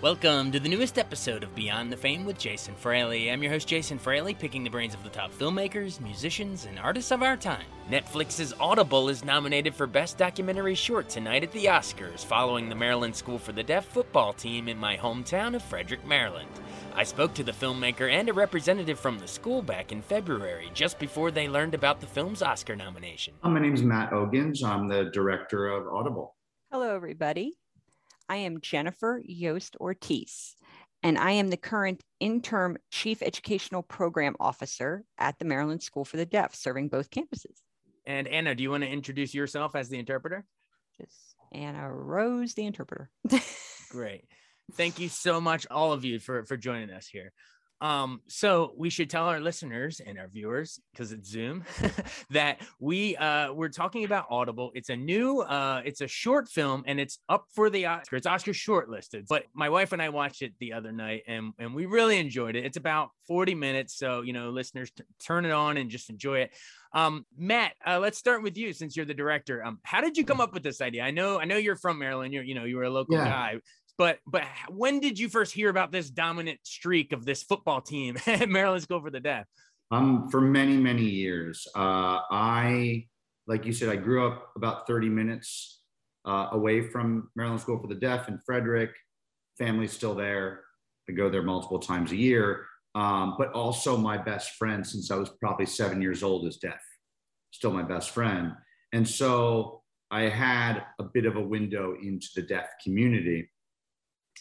Welcome to the newest episode of Beyond the Fame with Jason Fraley. I'm your host, Jason Fraley, picking the brains of the top filmmakers, musicians, and artists of our time. Netflix's Audible is nominated for Best Documentary Short tonight at the Oscars, following the Maryland School for the Deaf football team in my hometown of Frederick, Maryland. I spoke to the filmmaker and a representative from the school back in February, just before they learned about the film's Oscar nomination. My name is Matt Ogens. I'm the director of Audible. Hello, everybody. I am Jennifer Yost Ortiz, and I am the current interim Chief Educational Program Officer at the Maryland School for the Deaf, serving both campuses. And Anna, do you want to introduce yourself as the interpreter? Just Anna Rose, the interpreter. Great. Thank you so much, all of you, for, for joining us here. Um, so we should tell our listeners and our viewers, because it's Zoom, that we uh we're talking about Audible. It's a new uh it's a short film and it's up for the Oscar. It's Oscar shortlisted. But my wife and I watched it the other night and and we really enjoyed it. It's about 40 minutes. So you know, listeners t- turn it on and just enjoy it. Um, Matt, uh, let's start with you since you're the director. Um, how did you come up with this idea? I know I know you're from Maryland. You're you know you were a local Yeah. guy but but when did you first hear about this dominant streak of this football team at Maryland School for the Deaf? Um, for many, many years. Uh, I, like you said, I grew up about 30 minutes uh, away from Maryland School for the Deaf in Frederick. Family's still there. I go there multiple times a year. Um, but also, my best friend, since I was probably seven years old, is deaf. Still my best friend. And so I had a bit of a window into the deaf community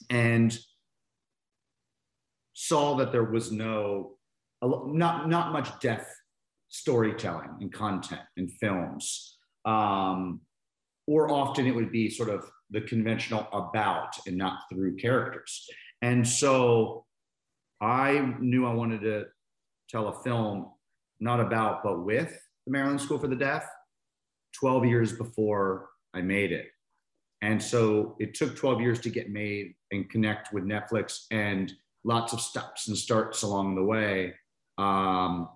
and saw that there was no not not much deaf storytelling and content in films. Um, or often it would be sort of the conventional about and not through characters. And so i knew i wanted to tell a film not about but with the maryland school for the deaf 12 years before i made it and so it took 12 years to get made and connect with netflix and lots of stops and starts along the way um,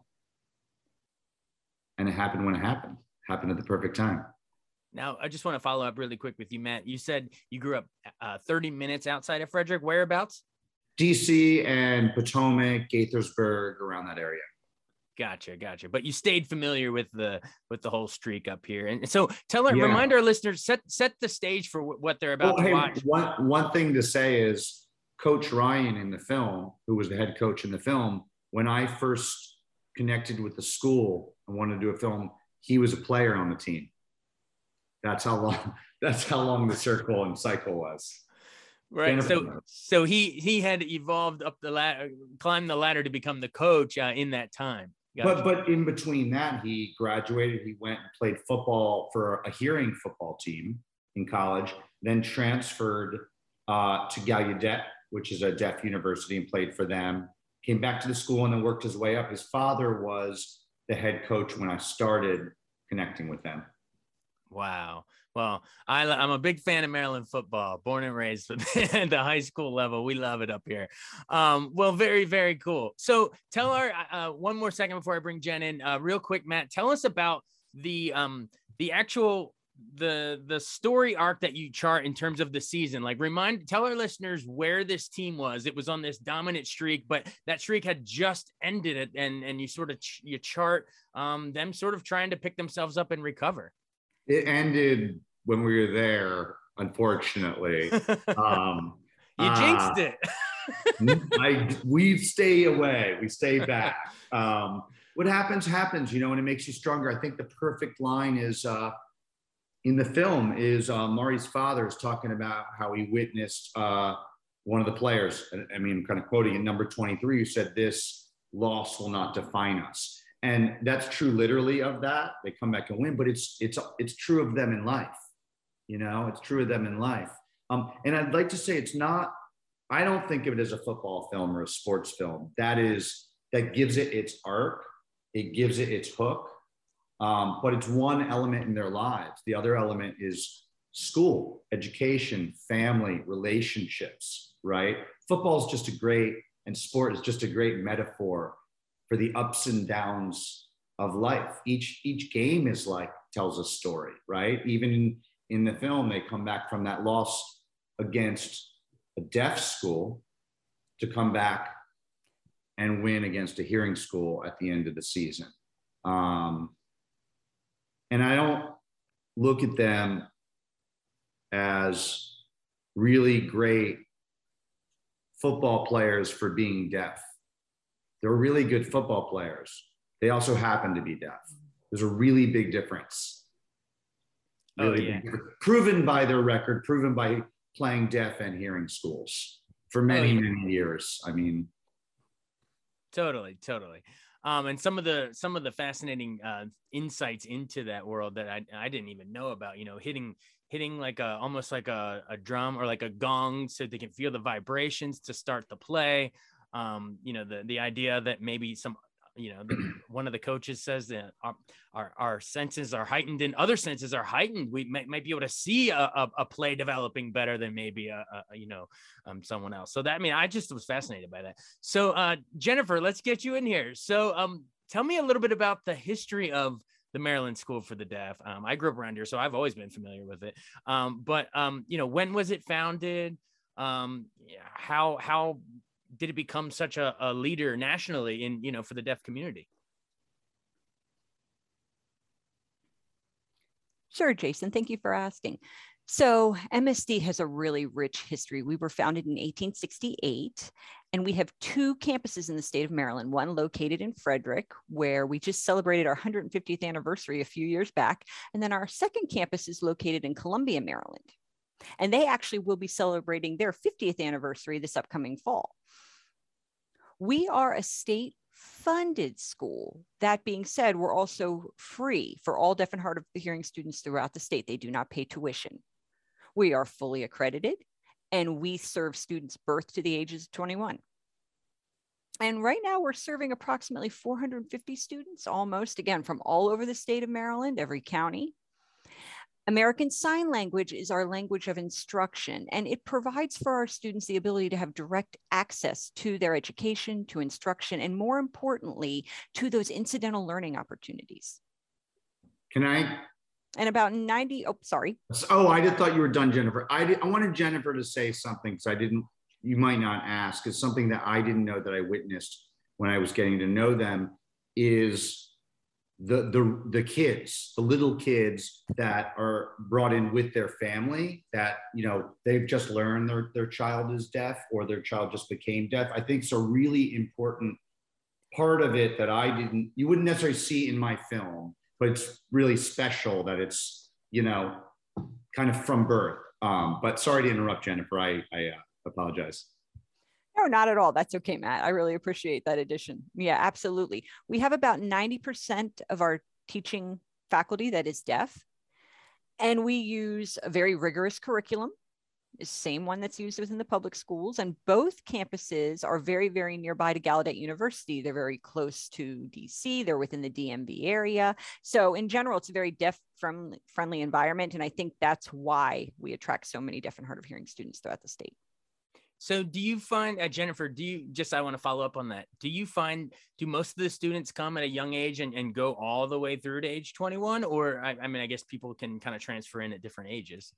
and it happened when it happened. Happened at the perfect time. Now, I just want to follow up really quick with you, Matt. You said you grew up uh, 30 minutes outside of Frederick. Whereabouts? DC and Potomac, Gaithersburg, around that area. Gotcha, gotcha. But you stayed familiar with the with the whole streak up here, and so tell our Yeah. remind our listeners set set the stage for wh- what they're about Well, to hey, watch. one one thing to say is Coach Ryan in the film, who was the head coach in the film, when I first connected with the school and wanted to do a film, he was a player on the team. That's how long. That's how long the circle and cycle was. Right. So so he he had evolved up the ladder, climbed the ladder to become the coach uh, in that time. Gotcha. But but in between that, he graduated. He went and played football for a hearing football team in college. Then transferred uh, to Gallaudet, which is a deaf university, and played for them. Came back to the school and then worked his way up. His father was the head coach when I started connecting with them. Wow. Well, I, I'm a big fan of Maryland football, born and raised at the high school level. We love it up here. Um, well, very, very cool. So tell our uh, one more second before I bring Jen in, uh, real quick, Matt. Tell us about the um, the actual the the story arc that you chart in terms of the season. Like, remind tell our listeners where this team was. It was on this dominant streak, but that streak had just ended it, and and you sort of ch- you chart um, them sort of trying to pick themselves up and recover. It ended when we were there, unfortunately. Um, You uh, jinxed it. I we stay away, we stay back. Um, what happens happens, you know, and it makes you stronger. I think the perfect line is uh, in the film is uh, Mari's father is talking about how he witnessed uh, one of the players, I mean, I'm kind of quoting in number 23, who said, This loss will not define us. And that's true literally of that. They come back and win, but it's it's it's true of them in life. You know, it's true of them in life. Um, and I'd like to say it's not, I don't think of it as a football film or a sports film. That is that gives it its arc, it gives it its hook. Um, but it's one element in their lives. The other element is school, education, family, relationships, right? Football is just a great, and sport is just a great metaphor for the ups and downs of life. Each each game is like tells a story, right? Even in, in the film, they come back from that loss against a deaf school to come back and win against a hearing school at the end of the season. Um, and I don't look at them as really great football players for being deaf. They're really good football players. They also happen to be deaf. There's a really big difference. Really oh, yeah. big, proven by their record, proven by playing deaf and hearing schools for many, oh, yeah. many years. I mean, totally, totally um, and some of the some of the fascinating uh, insights into that world that I, I didn't even know about. You know, hitting hitting like a almost like a, a drum or like a gong so they can feel the vibrations to start the play. Um, you know, the the idea that maybe some you know the, one of the coaches says that our, our, our senses are heightened and other senses are heightened we might, might be able to see a, a, a play developing better than maybe a, a, you know um, someone else so that i mean i just was fascinated by that so uh, jennifer let's get you in here so um, tell me a little bit about the history of the Maryland School for the Deaf. Um, I grew up around here, so I've always been familiar with it. Um, but um, you know, when was it founded? Um, how how did it become such a, a leader nationally in you know for the deaf community? Sure, Jason. Thank you for asking. So, MSD has a really rich history. We were founded in 1868, and we have two campuses in the state of Maryland, one located in Frederick, where we just celebrated our 150th anniversary a few years back. And then our second campus is located in Columbia, Maryland. And they actually will be celebrating their 50th anniversary this upcoming fall. We are a state funded school. That being said, we're also free for all deaf and hard of hearing students throughout the state. They do not pay tuition. We are fully accredited and we serve students birth to the ages of 21. And right now we're serving approximately 450 students almost, again, from all over the state of Maryland, every county. American Sign Language is our language of instruction, and it provides for our students the ability to have direct access to their education, to instruction, and more importantly, to those incidental learning opportunities. Can I? And about 90, oh, sorry. Oh, I just thought you were done, Jennifer. I, did, I wanted Jennifer to say something because I didn't, you might not ask, is something that I didn't know that I witnessed when I was getting to know them is the the the kids, the little kids that are brought in with their family that you know they've just learned their their child is deaf or their child just became deaf. I think it's a really important part of it that I didn't you wouldn't necessarily see in my film, but it's really special that it's you know kind of from birth. Um, but sorry to interrupt, Jennifer. I I uh, apologize. No, not at all. That's okay, Matt. I really appreciate that addition. Yeah, absolutely. We have about 90% of our teaching faculty that is deaf. And we use a very rigorous curriculum, the same one that's used within the public schools. And both campuses are very, very nearby to Gallaudet University. They're very close to DC, they're within the DMV area. So, in general, it's a very deaf friendly environment. And I think that's why we attract so many deaf and hard of hearing students throughout the state. So do you find uh, Jennifer, do you just, I want to follow up on that. Do you find, do most of the students come at a young age and, and go all the way through to age 21? Or I, I mean, I guess people can kind of transfer in at different ages.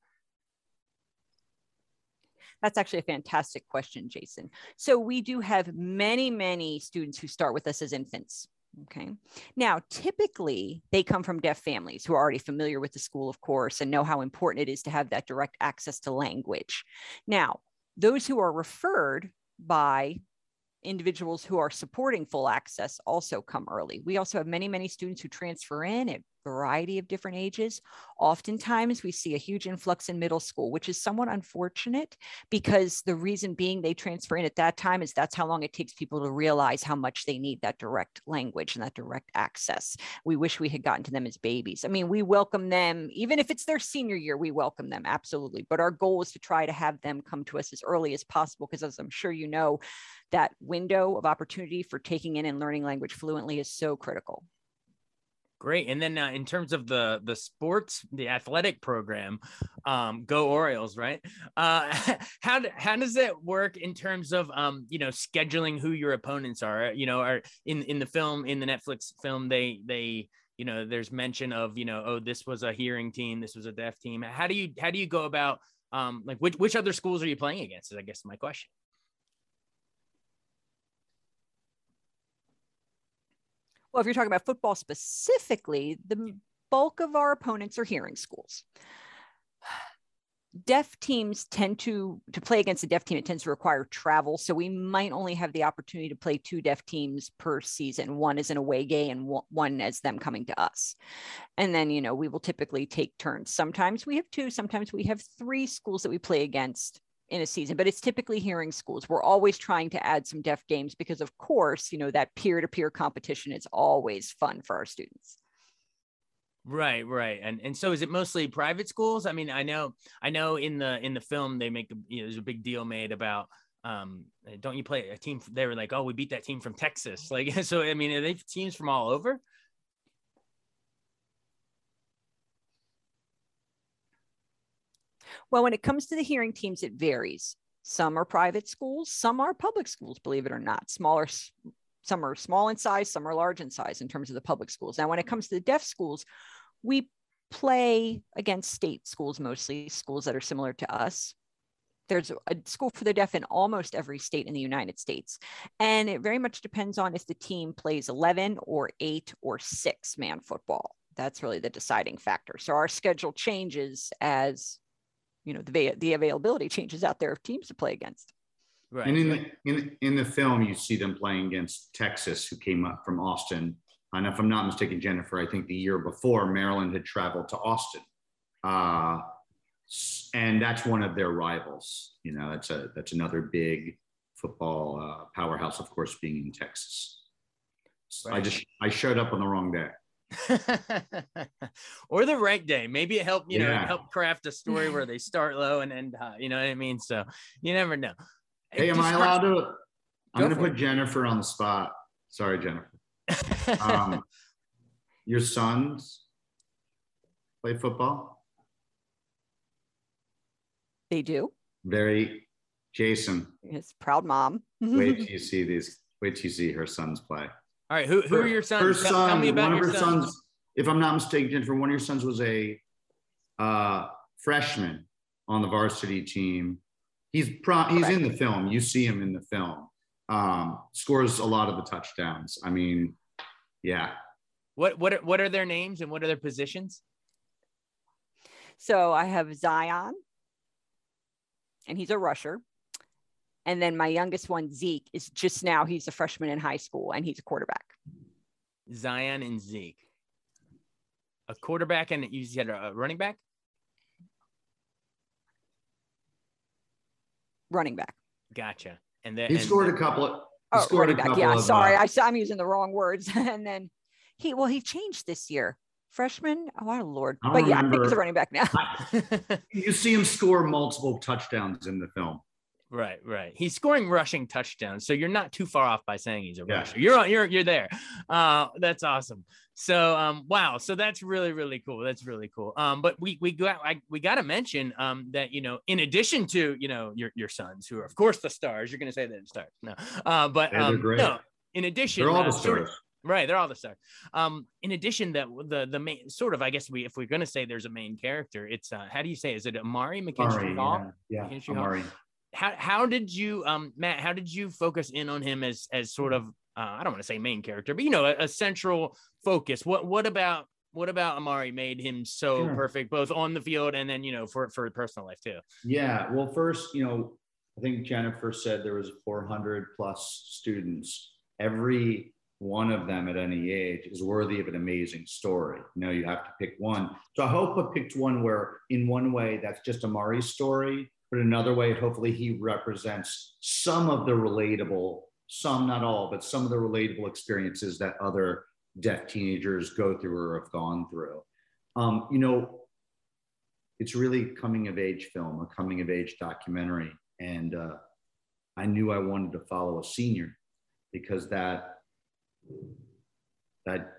That's actually a fantastic question, Jason. So we do have many, many students who start with us as infants. Okay. Now, typically they come from deaf families who are already familiar with the school, of course, and know how important it is to have that direct access to language. Now, those who are referred by individuals who are supporting full access also come early. We also have many, many students who transfer in at variety of different ages. Oftentimes, we see a huge influx in middle school, which is somewhat unfortunate because the reason being they transfer in at that time is that's how long it takes people to realize how much they need that direct language and that direct access. We wish we had gotten to them as babies. I mean, we welcome them, even if it's their senior year, we welcome them absolutely. But our goal is to try to have them come to us as early as possible because, as I'm sure you know, that window of opportunity for taking in and learning language fluently is so critical. Great. And then uh, in terms of the the sports, the athletic program, um, go Orioles, right? Uh, how how does it work in terms of um, you know scheduling who your opponents are? You know, are in in the film in the Netflix film they they you know there's mention of you know oh this was a hearing team, this was a deaf team. How do you how do you go about um, like which which other schools are you playing against? Is I guess my question. Well, if you're talking about football specifically, the bulk of our opponents are hearing schools. Deaf teams tend to to play against a deaf team. It tends to require travel, so we might only have the opportunity to play two deaf teams per season. One is an away game, and one as them coming to us. And then, you know, we will typically take turns. Sometimes we have two. Sometimes we have three schools that we play against in a season, but it's typically hearing schools. We're always trying to add some deaf games because, of course, you know, that peer to peer competition is always fun for our students. Right, right, and and so is it mostly private schools? I mean, I know, I know in the in the film they make you know, there's a big deal made about um don't you play a team they were like oh we beat that team from texas like so i mean are they teams from all over Well, when it comes to the hearing teams, it varies. Some are private schools, some are public schools, believe it or not. Smaller, some are small in size, some are large in size in terms of the public schools. Now, when it comes to the deaf schools, we play against state schools mostly, schools that are similar to us. There's a school for the deaf in almost every state in the United States. And it very much depends on if the team plays 11 or eight or six man football. That's really the deciding factor. So our schedule changes as you know the the availability changes out there of teams to play against. Right. And in the in in the film, you see them playing against Texas, who came up from Austin. And if I'm not mistaken, Jennifer, I think the year before Maryland had traveled to Austin, uh, and that's one of their rivals. You know, that's a that's another big football uh, powerhouse, of course, being in Texas. Right. I just I showed up on the wrong day. or the right day. Maybe it helped, you yeah. know, help craft a story where they start low and end high. You know what I mean? So you never know. Hey, am I allowed to? I'm going to put it. Jennifer on the spot. Sorry, Jennifer. Um, your sons play football? They do. Very, Jason. His proud mom. wait till you see these. Wait till you see her sons play. All right, who, who her, are your sons? Her son, tell, tell me about one your of her sons. sons. If I'm not mistaken, Jennifer, one of your sons was a uh, freshman on the varsity team. He's pro- he's in the film. You see him in the film. Um, scores a lot of the touchdowns. I mean, yeah. What what are, what are their names and what are their positions? So I have Zion, and he's a rusher. And then my youngest one, Zeke, is just now, he's a freshman in high school and he's a quarterback. Zion and Zeke. A quarterback and you said a running back? Running back. Gotcha. And then he scored the, a couple of oh, running back. Yeah, of, sorry. Uh, I, I'm using the wrong words. and then he, well, he changed this year freshman. Oh, our lord! But yeah, I think he's a running back now. you see him score multiple touchdowns in the film. Right, right. He's scoring rushing touchdowns, so you're not too far off by saying he's a yeah. rusher. You're you're you're there. Uh, that's awesome. So, um, wow. So that's really really cool. That's really cool. Um, but we we got I, we got to mention um that you know in addition to you know your your sons who are of course the stars. You're going to say they're the stars. No, uh, but um, no. In addition, they're all the uh, stars. Right, they're all the stars. Um, in addition, that the the main sort of, I guess we if we're gonna say there's a main character, it's uh, how do you say? Is it Amari McKenstry Hall? Yeah, yeah. Amari how how did you um Matt how did you focus in on him as as sort of uh, I don't want to say main character but you know a, a, central focus what what about what about Amari made him so sure. perfect both on the field and then you know for for personal life too yeah well first you know I think Jennifer said there was 400 plus students every one of them at any age is worthy of an amazing story. You know, you have to pick one. So I hope I picked one where, in one way, that's just Amari's story, but another way, hopefully, he represents some of the relatable, some not all, but some of the relatable experiences that other deaf teenagers go through or have gone through. Um, you know, it's really coming of age film, a coming of age documentary, and uh, I knew I wanted to follow a senior because that that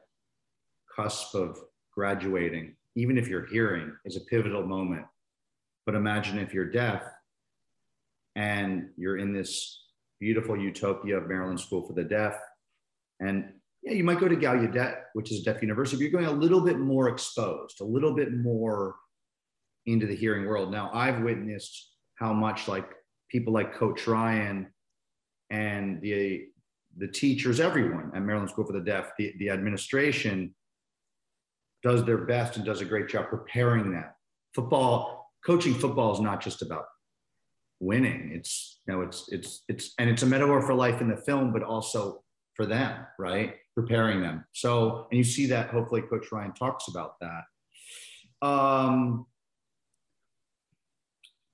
cusp of graduating, even if you're hearing, is a pivotal moment. But imagine if you're deaf and you're in this beautiful utopia of Maryland School for the Deaf. And yeah, you might go to Gallaudet, which is a deaf university, but you're going a little bit more exposed, a little bit more into the hearing world. Now, I've witnessed how much like people like Coach Ryan and the the teachers, everyone at Maryland School for the Deaf, the, the administration does their best and does a great job preparing them. Football, coaching football is not just about winning. It's, you know, it's, it's, it's, and it's a metaphor for life in the film, but also for them, right? Preparing them. So, and you see that hopefully Coach Ryan talks about that. Um,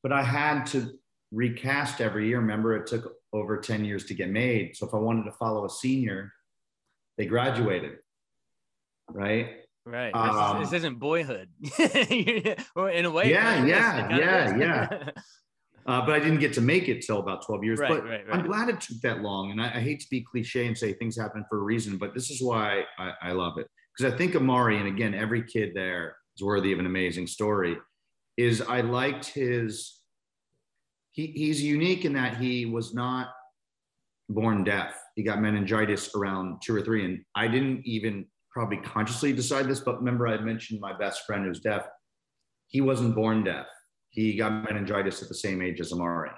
but I had to recast every year. Remember, it took over 10 years to get made. So if I wanted to follow a senior, they graduated, right? Right. Um, this, isn't boyhood. in a way. Yeah, yeah, yeah, yeah. Uh, but I didn't get to make it till about 12 years. Right, but right, right. I'm glad it took that long. And I, I, hate to be cliche and say things happen for a reason, but this is why I, I love it. Because I think Amari, and again, every kid there is worthy of an amazing story, is I liked his he, he's unique in that he was not born deaf. He got meningitis around two or three. And I didn't even probably consciously decide this, but remember I mentioned my best friend who's deaf. He wasn't born deaf. He got meningitis at the same age as Amari.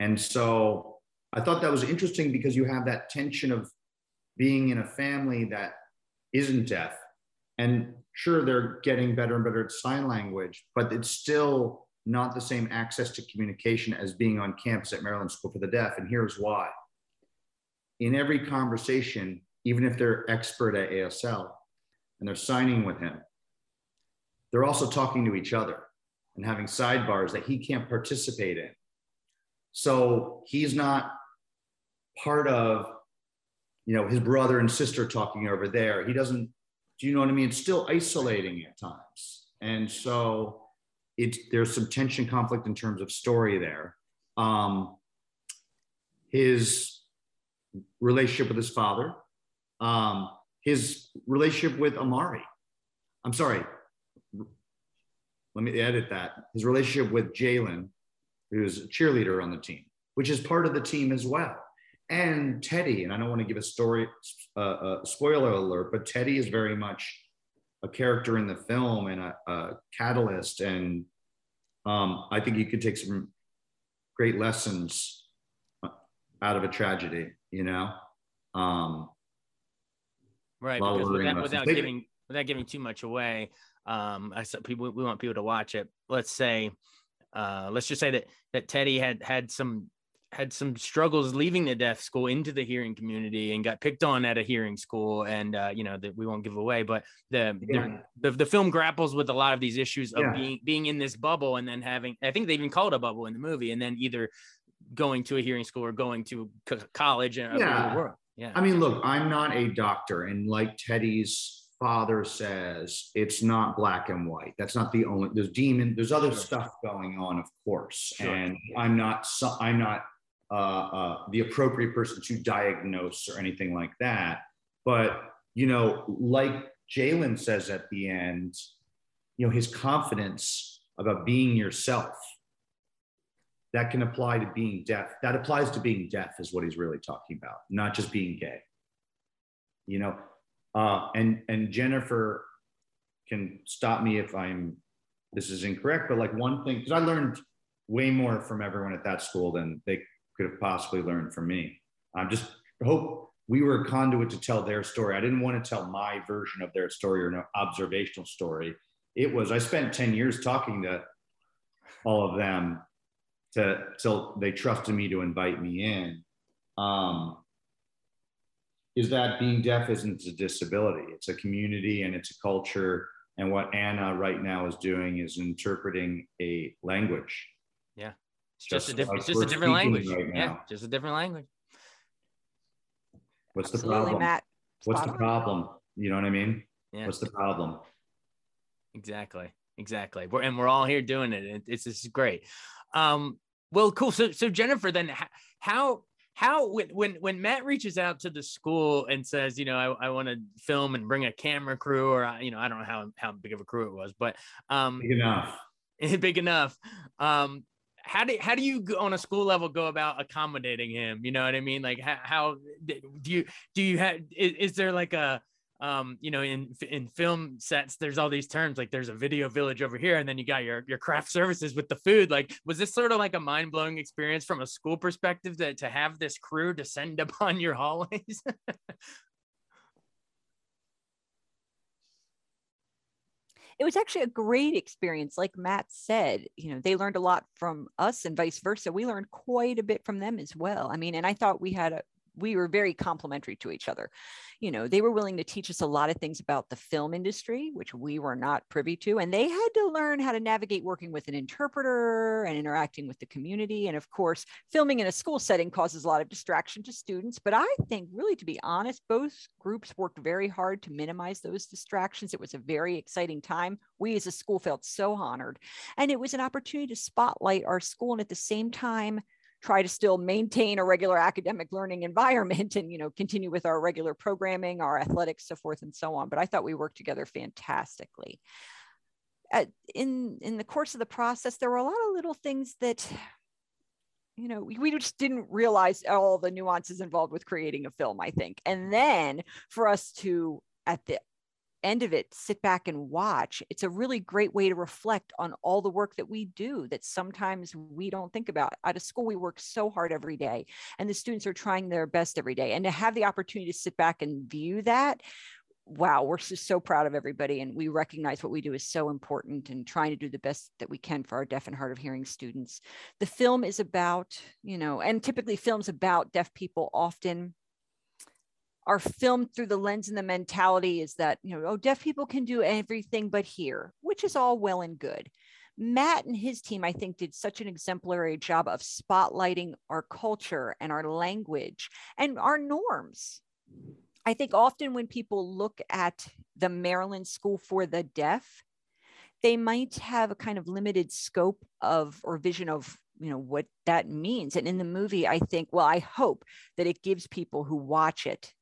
And so I thought that was interesting because you have that tension of being in a family that isn't deaf. And sure, they're getting better and better at sign language, but it's still not the same access to communication as being on campus at Maryland School for the Deaf. And here's why. In every conversation, even if they're expert at ASL and they're signing with him, they're also talking to each other and having sidebars that he can't participate in. So he's not part of, you know, his brother and sister talking over there. He doesn't, do you know what I mean? It's still isolating at times. And so it's there's some tension conflict in terms of story there. Um, his relationship with his father, um, his relationship with Amari. I'm sorry. Let me edit that. His relationship with Jalen, who's a cheerleader on the team, which is part of the team as well. And Teddy, and I don't want to give a story, uh, a spoiler alert, but Teddy is very much a character in the film and a, a catalyst. And um, I think you could take some great lessons uh, out of a tragedy, you know? Um, right. Because without, without giving, without giving too much away, um, I said people, we want people to watch it. Let's say, uh, let's just say that, that Teddy had had some had some struggles leaving the deaf school into the hearing community and got picked on at a hearing school and uh, you know that we won't give away but the, yeah. the, the film grapples with a lot of these issues of yeah. being being in this bubble and then having i think they even called it a bubble in the movie and then either going to a hearing school or going to college and yeah. Yeah i mean look i'm not a doctor and like teddy's father says it's not black and white that's not the only there's demon there's other sure. stuff going on of course sure. and i'm not i'm not uh, uh, the appropriate person to diagnose or anything like that. But, you know, like Jalen says at the end, you know, his confidence about being yourself, that can apply to being deaf. That applies to being deaf, is what he's really talking about, not just being gay. You know, uh, and and Jennifer can stop me if I'm this is incorrect, but like one thing, because I learned way more from everyone at that school than they could have possibly learned from me. I just hope we were a conduit to tell their story. I didn't want to tell my version of their story or an observational story. It was, I spent 10 years talking to all of them to till they trusted me to invite me in. Um, is that being deaf isn't a disability; it's a community and it's a culture. And what Anna right now is doing is interpreting a language. Yeah, it's just, just a different. It's just a different language. Right yeah, just a different language. What's Absolutely, the problem, Matt? What's the problem? You know what I mean? Yeah. What's the problem? Exactly. Exactly. We're, and we're all here doing it. It's, it's great. Um, well, cool. So, so Jennifer, then how, how, when, when, when Matt reaches out to the school and says, you know, I, I want to film and bring a camera crew or, you know, I don't know how, how big of a crew it was, but, um, big enough, big enough. Um, how do how do you on a school level go about accommodating him? You know what I mean? Like how, how do you do you have is, is there like a um, you know, in in film sets, there's all these terms like there's a video village over here, and then you got your your craft services with the food. Like, was this sort of like a mind blowing experience from a school perspective to to have this crew descend upon your hallways? it was actually a great experience. Like Matt said, you know, they learned a lot from us and vice versa. We learned quite a bit from them as well. I mean, and I thought we had a we were very complimentary to each other. You know, they were willing to teach us a lot of things about the film industry, which we were not privy to. And they had to learn how to navigate working with an interpreter and interacting with the community. And of course, filming in a school setting causes a lot of distraction to students. But I think, really, to be honest, both groups worked very hard to minimize those distractions. It was a very exciting time. We as a school felt so honored. And it was an opportunity to spotlight our school and at the same time, try to still maintain a regular academic learning environment and you know continue with our regular programming our athletics so forth and so on. But i thought we worked together fantastically. At, in in the course of the process there were a lot of little things that you know we, we just didn't realize all the nuances involved with creating a film i think. And then for us to at the end of it sit back and watch. It's a really great way to reflect on all the work that we do that sometimes we don't think about. Out of school we work so hard every day and the students are trying their best every day and to have the opportunity to sit back and view that wow we're just so proud of everybody and we recognize what we do is so important and trying to do the best that we can for our deaf and hard of hearing students. The film is about you know and typically films about deaf people often are filmed through the lens and the mentality is that, you know, oh, deaf people can do everything but hear, which is all well and good. Matt and his team, I think, did such an exemplary job of spotlighting our culture and our language and our norms. I think often when people look at the Maryland School for the Deaf, they might have a kind of limited scope of or vision of you know what that means and in the movie i think well i hope that it gives people who watch it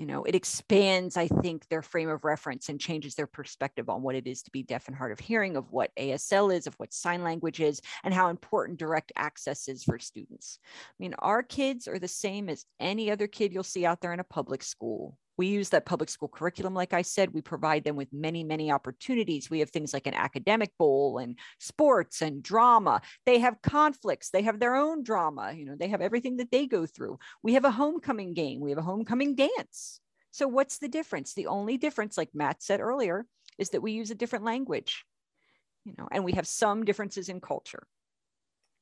you know it expands i think their frame of reference and changes their perspective on what it is to be deaf and hard of hearing of what asl is of what sign language is and how important direct access is for students. I mean our kids are the same as any other kid you'll see out there in a public school we use that public school curriculum, like I said. We provide them with many, many opportunities. We have things like an academic bowl and sports and drama. They have conflicts. They have their own drama. You know, they have everything that they go through. We have a homecoming game. We have a homecoming dance. So, what's the difference? The only difference, like Matt said earlier, is that we use a different language, you know, and we have some differences in culture.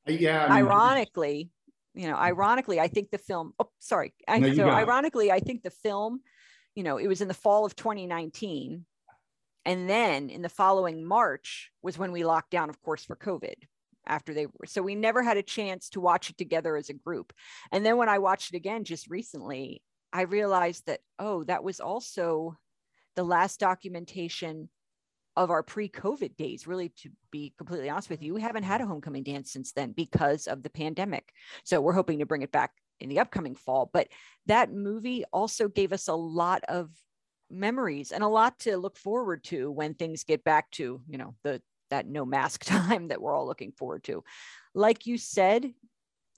Uh, yeah. I mean, ironically, you know, ironically, I think the film, oh, sorry. No, so, ironically, I think the film you know, it was in the fall of 2019. And then in the following March was when we locked down, of course, for COVID after they were. So we never had a chance to watch it together as a group. And then when I watched it again just recently, I realized that, oh, that was also the last documentation of our pre-COVID days, really, to be completely honest with you, we haven't had a homecoming dance since then because of the pandemic. So we're hoping to bring it back in the upcoming fall. But that movie also gave us a lot of memories and a lot to look forward to when things get back to, you know, the that no mask time that we're all looking forward to. Like you said,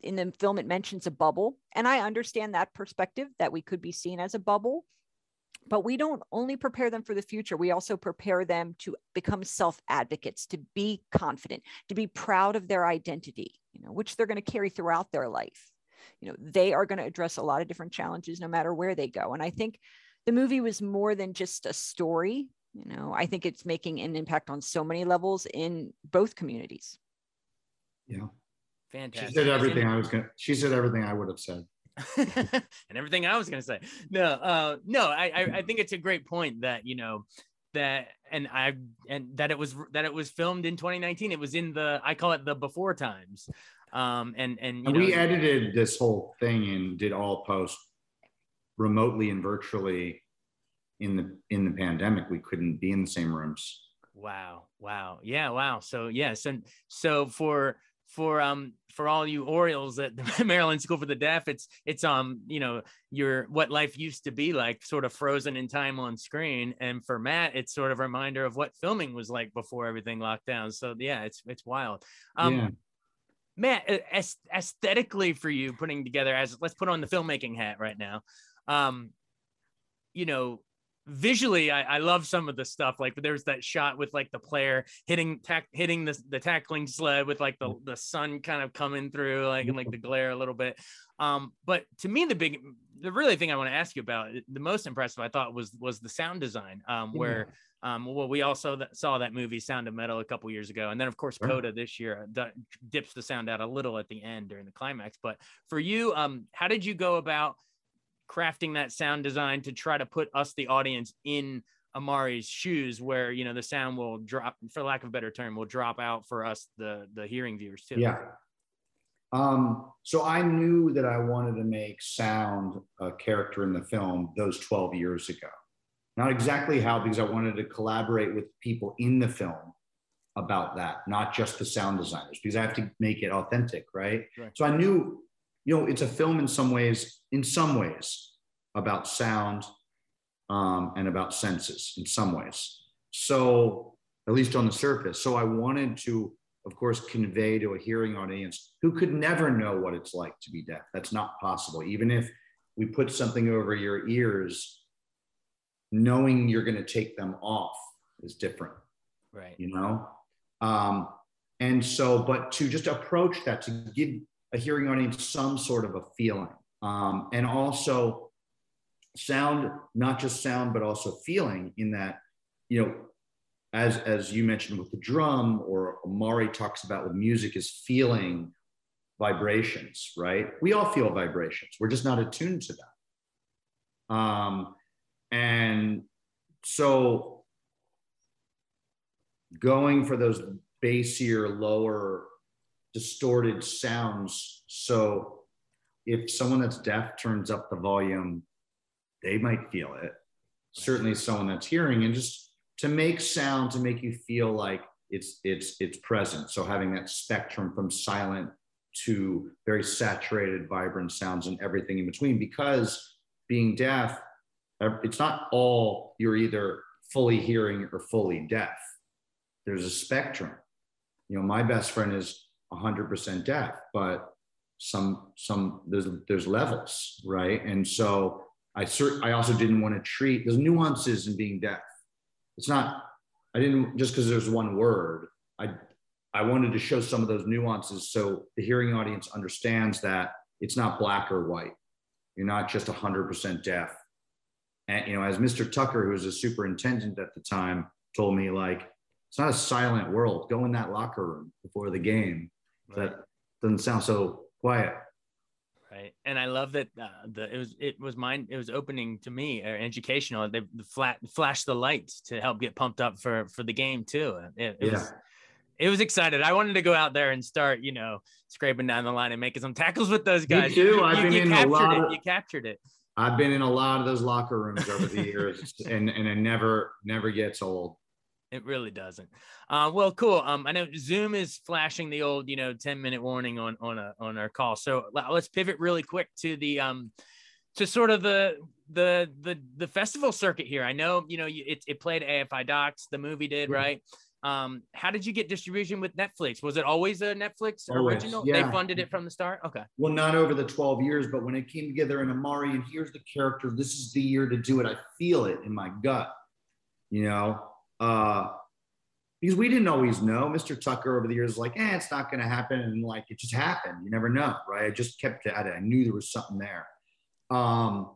in the film, it mentions a bubble. And I understand that perspective that we could be seen as a bubble. But we don't only prepare them for the future, we also prepare them to become self advocates, to be confident, to be proud of their identity, you know, which they're going to carry throughout their life you know they are going to address a lot of different challenges no matter where they go and i think the movie was more than just a story you know i think it's making an impact on so many levels in both communities yeah fantastic she said everything i was going to she said everything i would have said and everything I was gonna say. No, uh, no, I, I I think it's a great point that you know that and I and that it was that it was filmed in 2019. It was in the I call it the before times. Um and and, and we edited this whole thing and did all post remotely and virtually in the in the pandemic. We couldn't be in the same rooms. Wow. Wow. Yeah, wow. So yes, and so for for um for all you Orioles at the Maryland School for the Deaf, it's it's um you know your what life used to be like, sort of frozen in time on screen, and for Matt, it's sort of a reminder of what filming was like before everything locked down. So yeah, it's it's wild. Um, yeah. Matt, aesthetically for you putting together as let's put on the filmmaking hat right now. Um, you know, visually I, I love some of the stuff like there's that shot with like the player hitting tack hitting the, the tackling sled with like the, the sun kind of coming through like and like the glare a little bit um but to me the big the really thing i want to ask you about the most impressive i thought was was the sound design um where yeah. um well we also saw that movie sound of metal a couple years ago and then of course coda this year uh, dips the sound out a little at the end during the climax but for you um how did you go about crafting that sound design to try to put us, the audience, in Amari's shoes, where you know the sound will drop, for lack of a better term, will drop out for us, the the hearing viewers too. Yeah. Um, so I knew that I wanted to make sound a character in the film those 12 years ago. Not exactly how, because I wanted to collaborate with people in the film about that, not just the sound designers, because I have to make it authentic, right? right. So I knew you know, it's a film in some ways, in some ways, about sound um, and about senses in some ways. So, at least on the surface. So, I wanted to, of course, convey to a hearing audience who could never know what it's like to be deaf. That's not possible. Even if we put something over your ears, knowing you're going to take them off is different. Right. You know? Um, and so, but to just approach that, to give a hearing audience some sort of a feeling. Um, and also sound, not just sound, but also feeling in that, you know, as, as you mentioned with the drum or Amari talks about with music is feeling vibrations, right? We all feel vibrations. We're just not attuned to that Um, and so going for those bassier, lower distorted sounds. So if someone that's deaf turns up the volume, they might feel it. Certainly someone that's hearing and just to make sound to make you feel like it's it's it's present. So having that spectrum from silent to very saturated, vibrant sounds and everything in between, because being deaf, it's not all you're either fully hearing or fully deaf. There's a spectrum. You know, my best friend is 100% deaf, but some some there's there's levels, right? And so I cert, I also didn't want to treat there's nuances in being deaf. It's not I didn't just because there's one word. I I wanted to show some of those nuances so the hearing audience understands that it's not black or white. You're not just 100% deaf. And you know, as Mr. Tucker, who was a superintendent at the time, told me, like, it's not a silent world. Go in that locker room before the game that doesn't sound so quiet right and i love that uh, the it was it was mine it was opening to me uh, educational they flat flashed the lights to help get pumped up for for the game too it, it yeah. was it was excited. I wanted to go out there and start, you know, scraping down the line and making some tackles with those guys. Too. You, I've you, been you in a lot. It. Of, you captured it. I've been in a lot of those locker rooms over the years, and and it never never gets old. It really doesn't. Uh, well, cool. Um, I know Zoom is flashing the old, you know, 10 minute warning on, on a, on our call. So let's pivot really quick to the, um, to sort of the, the, the, the festival circuit here. I know, you know, it, it played AFI docs, the movie did, right? Um, how did you get distribution with Netflix? Was it always a Netflix always, original? Yeah. They funded it from the start. Okay. Well, not over the 12 years, but when it came together in Amari, and here's the character, this is the year to do it. I feel it in my gut, you know, uh, because we didn't always know. Mr. Tucker over the years like, eh, it's not going to happen. And like, it just happened. You never know, right? I just kept at it. I knew there was something there. Um,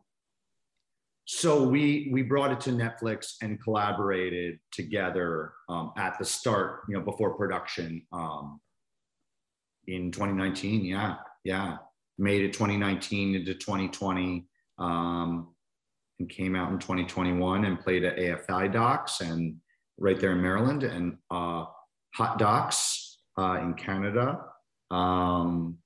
so we we brought it to Netflix and collaborated together um, at the start, you know, before production um, in 2019. Yeah, yeah. made it 2019 into 2020 um, and came out in 2021 and played at AFI Docs and right there in Maryland and uh, Hot Docs uh, in Canada. Um,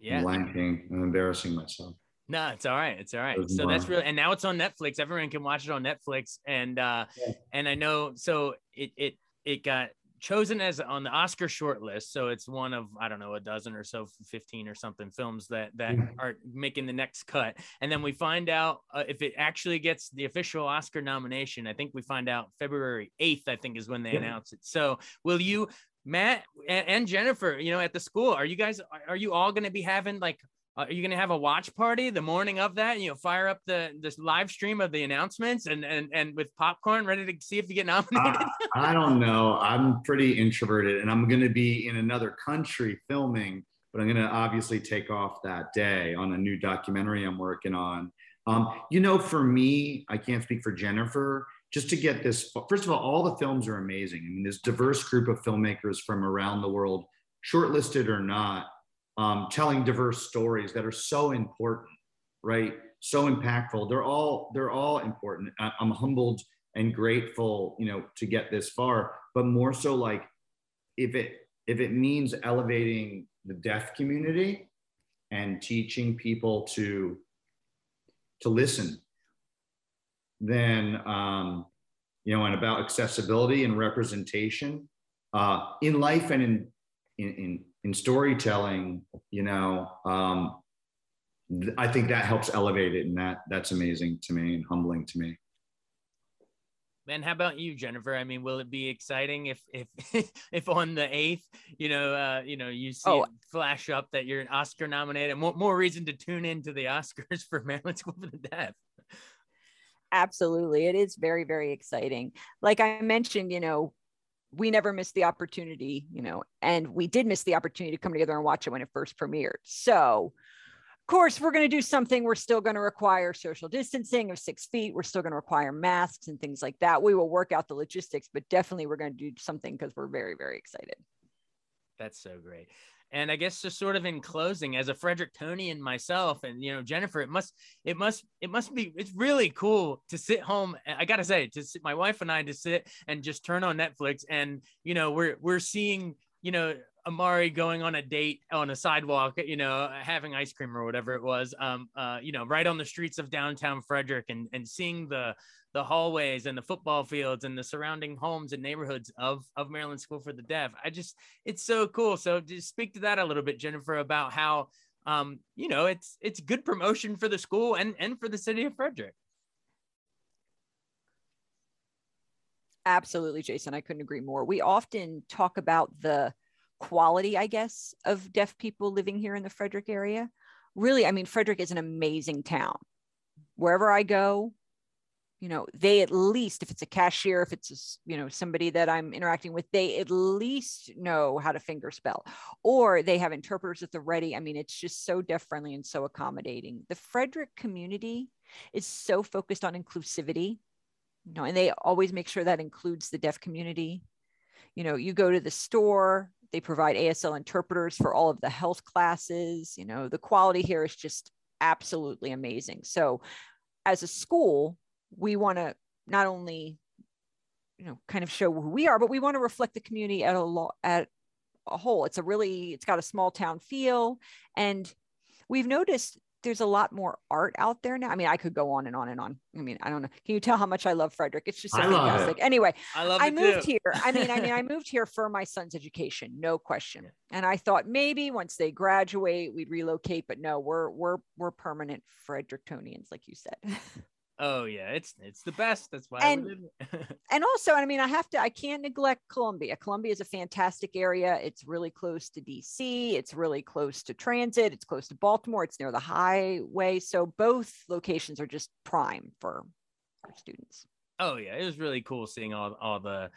Yeah. I'm blanking. I'm embarrassing myself. No, it's all right. It's all right. There's So that's more. really and now it's on Netflix. Everyone can watch it on Netflix. And uh Yeah. and I know so it it it got chosen as on the Oscar short list. So it's one of I don't know a dozen or so, fifteen or something films that that Mhm. are making the next cut. And then we find out uh, if it actually gets the official Oscar nomination. I think we find out February eighth. I think is when they Yeah. announce it. So will you? Matt and, Jennifer, you know, at the school, are you guys are- you all going to be having like are you going to have a watch party the morning of that? You know, fire up the this live stream of the announcements and and and with popcorn, ready to see if you get nominated. I, I don't know. I'm pretty introverted and I'm going to be in another country filming, but I'm going to obviously take off that day on a new documentary I'm working on. Um, you know, for me, I can't speak for Jennifer. Just to get this, first of all, all the films are amazing. I mean, this diverse group of filmmakers from around the world, shortlisted or not, um, telling diverse stories that are so important, right? So impactful. They're all they're all important. I'm humbled and grateful, you know, to get this far. But more so, like if it if it means elevating the deaf community and teaching people to to listen, then um, you know, and about accessibility and representation uh, in life and in in in, in storytelling, you know, um, th- I think that helps elevate it, and that that's amazing to me and humbling to me. Man, how about you, Jennifer? I mean, will it be exciting if if if on the eighth, you know, uh, you know, you see Oh. it flash up that you're an Oscar nominated? More more reason to tune into the Oscars for Maryland School for the Deaf. Absolutely. It is very, very exciting. Like I mentioned, you know, we never missed the opportunity, you know, and we did miss the opportunity to come together and watch it when it first premiered. So, of course, we're going to do something. We're still going to require social distancing of six feet. We're still going to require masks and things like that. We will work out the logistics, but definitely we're going to do something because we're very, very excited. That's so great. And I guess just sort of in closing, as a Frederictonian myself, and you know Jennifer, it must, it must, it must be, it's really cool to sit home. I gotta say, to sit, my wife and I to sit and just turn on Netflix, and you know we're we're seeing, you know, Amaree going on a date on a sidewalk, you know, having ice cream or whatever it was, um, uh, you know, right on the streets of downtown Frederick, and and seeing the the hallways and the football fields and the surrounding homes and neighborhoods of of Maryland School for the Deaf. I just it's so cool. So just speak to that a little bit, Jennifer, about how um, you know it's it's good promotion for the school and and for the city of Frederick. Absolutely, Jason. I couldn't agree more. We often talk about the quality, I guess, of deaf people living here in the Frederick area. Really, I mean, Frederick is an amazing town. Wherever I go, you know, they at least, if it's a cashier, if it's, you know, somebody that I'm interacting with, they at least know how to finger spell or they have interpreters at the ready. I mean, it's just so deaf friendly and so accommodating. The Frederick community is so focused on inclusivity you know, and they always make sure that includes the deaf community. You know, you go to the store, they provide ASL interpreters for all of the health classes. You know, the quality here is just absolutely amazing. So, as a school, we want to not only, you know, kind of show who we are, but we want to reflect the community at a lo- at a whole. It's a really, it's got a small town feel, and we've noticed there's a lot more art out there now. I mean, I could go on and on and on. I mean, I don't know. Can you tell how much I love Frederick? It's just so love it. fantastic. Anyway, I love I moved too. here. I mean, I mean, I moved here for my son's education, no question. And I thought maybe once they graduate, we'd relocate, but no, we're we're we're permanent Frederictonians, like you said. Oh yeah, it's it's the best. That's why And- and also, I mean, I have to, I can't neglect Columbia. Columbia is a fantastic area. It's really close to DC. It's really close to transit. It's close to Baltimore. It's near the highway. So both locations are just prime for our students. Oh yeah, it was really cool seeing all all the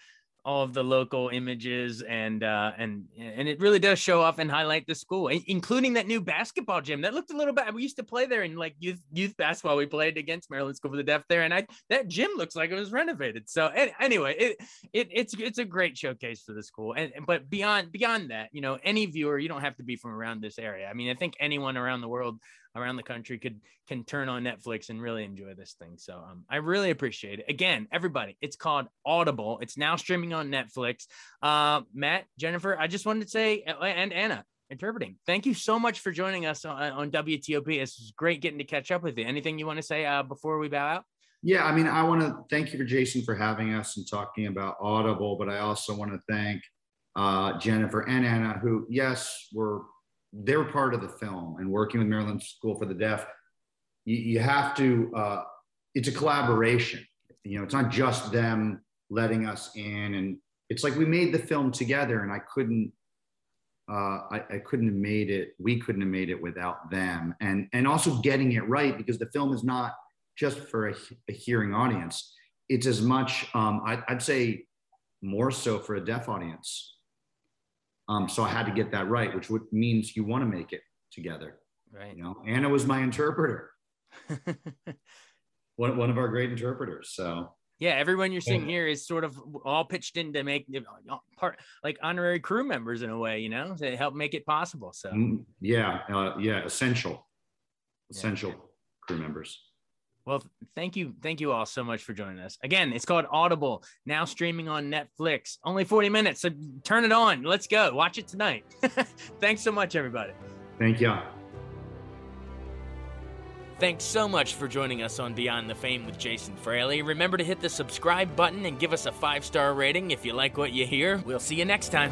all of the local images and uh and and it really does show off and highlight the school including that new basketball gym that looked a little bad. we used to play there in like youth youth basketball. We played against maryland school for the deaf there and i that gym looks like it was renovated. So anyway it, it it's it's a great showcase for the school. And but beyond beyond that you know any viewer you don't have to be from around this area. I mean i think anyone around the world around the country could can turn on Netflix and really enjoy this thing. So um, I really appreciate it. Again, everybody, it's called Audible. It's now streaming on Netflix. Uh, Matt, Jennifer, I just wanted to say, and Anna, interpreting. Thank you so much for joining us on, on WTOP. It's great getting to catch up with you. Anything you want to say uh, before we bow out? Yeah, I mean, I want to thank you for Jason for having us and talking about Audible, but I also want to thank uh, Jennifer and Anna, who, yes, were they're part of the film and working with Maryland School for the Deaf. You, you have to, uh, it's a collaboration. You know, it's not just them letting us in. And it's like we made the film together and I couldn't, uh, I, I, couldn't have made it. We couldn't have made it without them, and and also getting it right because the film is not just for a, a hearing audience. It's as much, um, I, I'd say, more so for a deaf audience. Um, so I had to get that right, which would, means you want to make it together. Right. You know, Anna was my interpreter. one, one of our great interpreters. So yeah, everyone you're seeing here is sort of all pitched in to make part like honorary crew members in a way, you know, to help make it possible. So mm, yeah, uh, yeah, essential, essential yeah. crew members. Well, thank you. Thank you all so much for joining us. Again, it's called Audible, now streaming on Netflix. Only 40 minutes. So turn it on. Let's go. Watch it tonight. Thanks so much, everybody. Thank you. Thanks so much for joining us on Beyond the Fame with Jason Fraley. Remember to hit the subscribe button and give us a five star rating if you like what you hear. We'll see you next time.